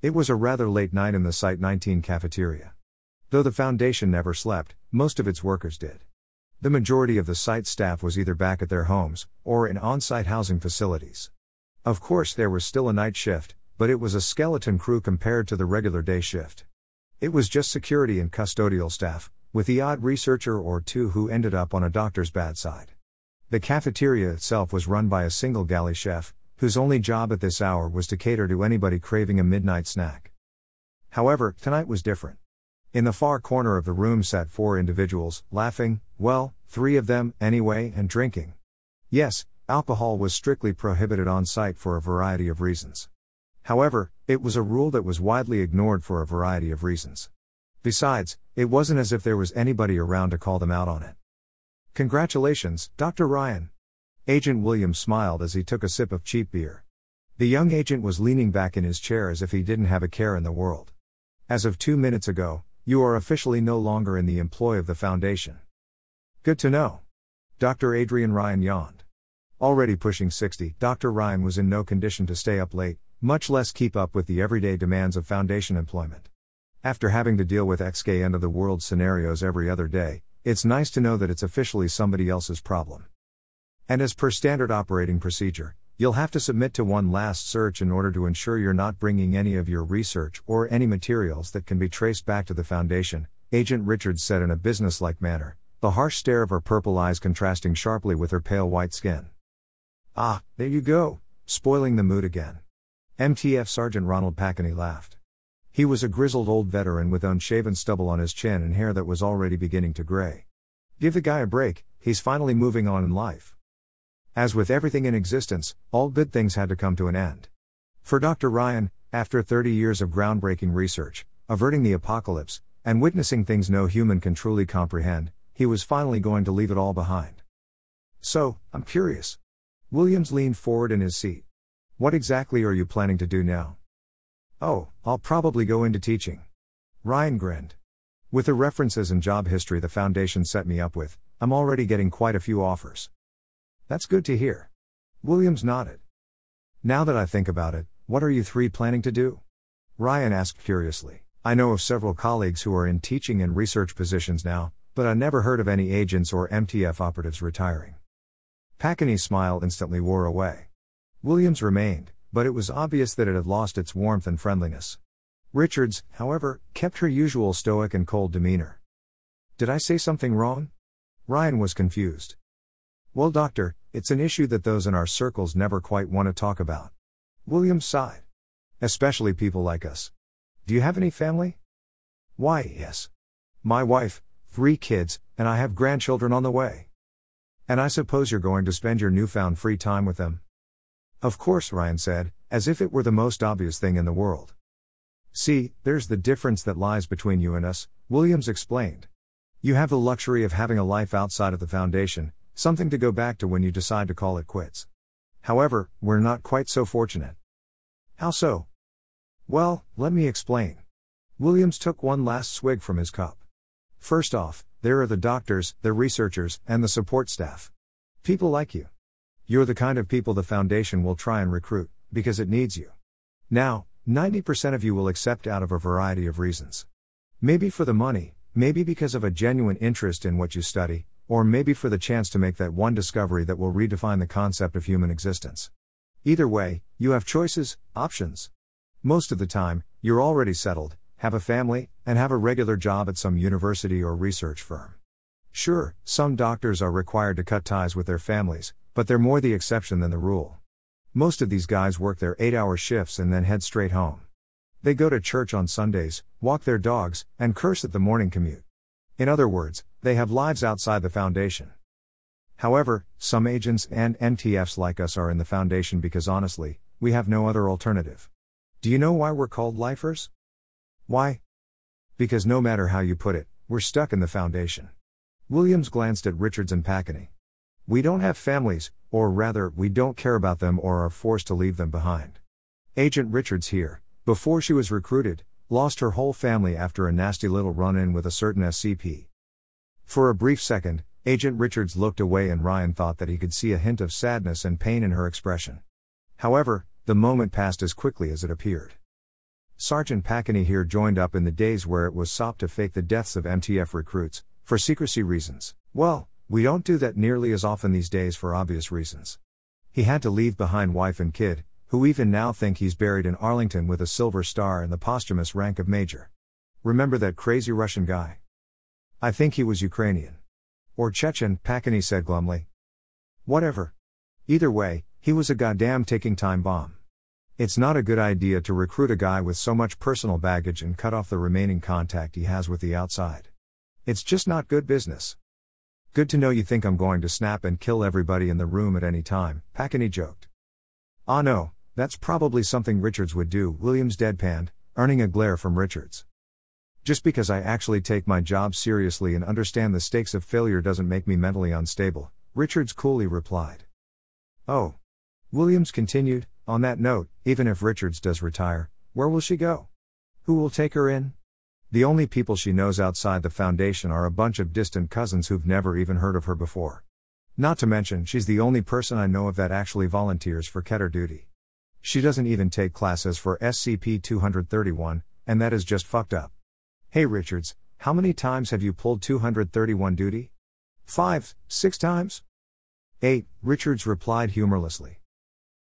It was a rather late night in the Site 19 cafeteria. Though the foundation never slept, most of its workers did. The majority of the site staff was either back at their homes, or in on site housing facilities. Of course, there was still a night shift, but it was a skeleton crew compared to the regular day shift. It was just security and custodial staff, with the odd researcher or two who ended up on a doctor's bad side. The cafeteria itself was run by a single galley chef, whose only job at this hour was to cater to anybody craving a midnight snack. However, tonight was different. In the far corner of the room sat four individuals, laughing, well, three of them, anyway, and drinking. Yes, alcohol was strictly prohibited on site for a variety of reasons. However, it was a rule that was widely ignored for a variety of reasons. Besides, it wasn't as if there was anybody around to call them out on it. Congratulations, Dr. Ryan. Agent Williams smiled as he took a sip of cheap beer. The young agent was leaning back in his chair as if he didn't have a care in the world. As of two minutes ago, you are officially no longer in the employ of the Foundation. Good to know. Dr. Adrian Ryan yawned. Already pushing 60, Dr. Ryan was in no condition to stay up late, much less keep up with the everyday demands of Foundation employment. After having to deal with XK end of the world scenarios every other day, it's nice to know that it's officially somebody else's problem. And as per standard operating procedure, you'll have to submit to one last search in order to ensure you're not bringing any of your research or any materials that can be traced back to the Foundation, Agent Richards said in a businesslike manner, the harsh stare of her purple eyes contrasting sharply with her pale white skin. Ah, there you go, spoiling the mood again. MTF Sergeant Ronald Packany laughed. He was a grizzled old veteran with unshaven stubble on his chin and hair that was already beginning to gray. Give the guy a break, he's finally moving on in life. As with everything in existence, all good things had to come to an end. For Dr. Ryan, after 30 years of groundbreaking research, averting the apocalypse, and witnessing things no human can truly comprehend, he was finally going to leave it all behind. So, I'm curious. Williams leaned forward in his seat. What exactly are you planning to do now? Oh, I'll probably go into teaching. Ryan grinned. With the references and job history the Foundation set me up with, I'm already getting quite a few offers. That's good to hear. Williams nodded. Now that I think about it, what are you three planning to do? Ryan asked curiously. I know of several colleagues who are in teaching and research positions now, but I never heard of any agents or MTF operatives retiring. Packany's smile instantly wore away. Williams remained, but it was obvious that it had lost its warmth and friendliness. Richards, however, kept her usual stoic and cold demeanor. Did I say something wrong? Ryan was confused. Well, doctor, it's an issue that those in our circles never quite want to talk about. Williams sighed. Especially people like us. Do you have any family? Why, yes. My wife, three kids, and I have grandchildren on the way. And I suppose you're going to spend your newfound free time with them? Of course, Ryan said, as if it were the most obvious thing in the world. See, there's the difference that lies between you and us, Williams explained. You have the luxury of having a life outside of the foundation, Something to go back to when you decide to call it quits. However, we're not quite so fortunate. How so? Well, let me explain. Williams took one last swig from his cup. First off, there are the doctors, the researchers, and the support staff. People like you. You're the kind of people the Foundation will try and recruit, because it needs you. Now, 90% of you will accept out of a variety of reasons. Maybe for the money, maybe because of a genuine interest in what you study, or maybe for the chance to make that one discovery that will redefine the concept of human existence. Either way, you have choices, options. Most of the time, you're already settled, have a family, and have a regular job at some university or research firm. Sure, some doctors are required to cut ties with their families, but they're more the exception than the rule. Most of these guys work their 8 hour shifts and then head straight home. They go to church on Sundays, walk their dogs, and curse at the morning commute. In other words, they have lives outside the Foundation. However, some agents and MTFs like us are in the Foundation because honestly, we have no other alternative. Do you know why we're called lifers? Why? Because no matter how you put it, we're stuck in the Foundation. Williams glanced at Richards and Packany. We don't have families, or rather, we don't care about them or are forced to leave them behind. Agent Richards here, before she was recruited, lost her whole family after a nasty little run in with a certain SCP. For a brief second, Agent Richards looked away and Ryan thought that he could see a hint of sadness and pain in her expression. However, the moment passed as quickly as it appeared. Sergeant Packany here joined up in the days where it was SOP to fake the deaths of MTF recruits, for secrecy reasons. Well, we don't do that nearly as often these days for obvious reasons. He had to leave behind wife and kid, who even now think he's buried in Arlington with a silver star and the posthumous rank of major. Remember that crazy Russian guy? I think he was Ukrainian. Or Chechen, Packany said glumly. Whatever. Either way, he was a goddamn taking time bomb. It's not a good idea to recruit a guy with so much personal baggage and cut off the remaining contact he has with the outside. It's just not good business. Good to know you think I'm going to snap and kill everybody in the room at any time, Packany joked. Ah no, that's probably something Richards would do, Williams deadpanned, earning a glare from Richards. Just because I actually take my job seriously and understand the stakes of failure doesn't make me mentally unstable, Richards coolly replied. Oh. Williams continued, on that note, even if Richards does retire, where will she go? Who will take her in? The only people she knows outside the Foundation are a bunch of distant cousins who've never even heard of her before. Not to mention, she's the only person I know of that actually volunteers for Keter duty. She doesn't even take classes for SCP 231, and that is just fucked up. Hey Richards, how many times have you pulled 231 duty? Five, six times? Eight, Richards replied humorlessly.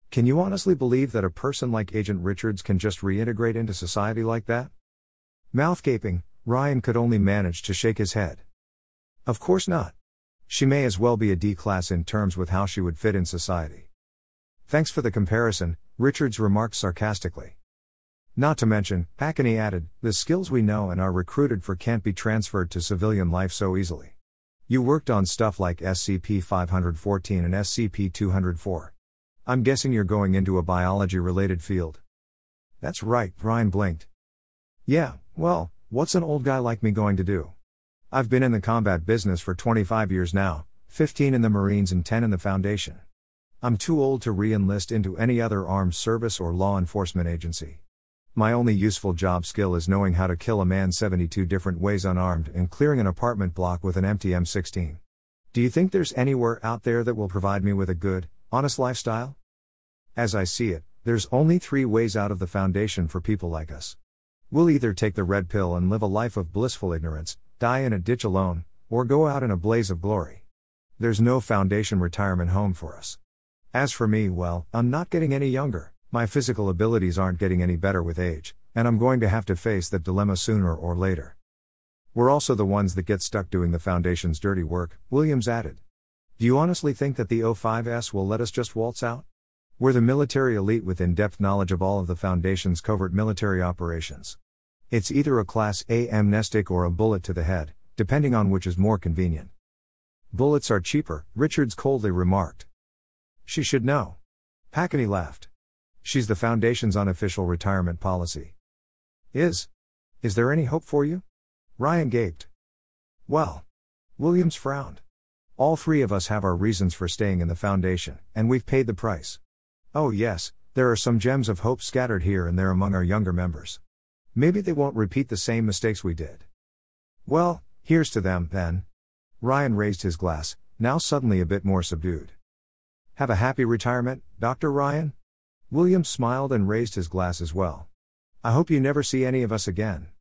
Can you honestly believe that a person like Agent Richards can just reintegrate into society like that? Mouth gaping, Ryan could only manage to shake his head. Of course not. She may as well be a D class in terms with how she would fit in society. Thanks for the comparison, Richards remarked sarcastically. Not to mention, Packany added, the skills we know and are recruited for can't be transferred to civilian life so easily. You worked on stuff like SCP 514 and SCP 204. I'm guessing you're going into a biology related field. That's right, Ryan blinked. Yeah, well, what's an old guy like me going to do? I've been in the combat business for 25 years now, 15 in the Marines and 10 in the Foundation. I'm too old to re enlist into any other armed service or law enforcement agency. My only useful job skill is knowing how to kill a man 72 different ways unarmed and clearing an apartment block with an empty M16. Do you think there's anywhere out there that will provide me with a good, honest lifestyle? As I see it, there's only three ways out of the foundation for people like us. We'll either take the red pill and live a life of blissful ignorance, die in a ditch alone, or go out in a blaze of glory. There's no foundation retirement home for us. As for me, well, I'm not getting any younger, my physical abilities aren't getting any better with age, and I'm going to have to face that dilemma sooner or later. We're also the ones that get stuck doing the Foundation's dirty work, Williams added. Do you honestly think that the O5S will let us just waltz out? We're the military elite with in depth knowledge of all of the Foundation's covert military operations. It's either a Class A amnestic or a bullet to the head, depending on which is more convenient. Bullets are cheaper, Richards coldly remarked. She should know. Packany laughed. She's the Foundation's unofficial retirement policy. Is? Is there any hope for you? Ryan gaped. Well. Williams frowned. All three of us have our reasons for staying in the Foundation, and we've paid the price. Oh, yes, there are some gems of hope scattered here and there among our younger members. Maybe they won't repeat the same mistakes we did. Well, here's to them, then. Ryan raised his glass, now suddenly a bit more subdued. Have a happy retirement, Dr. Ryan? William smiled and raised his glass as well. I hope you never see any of us again.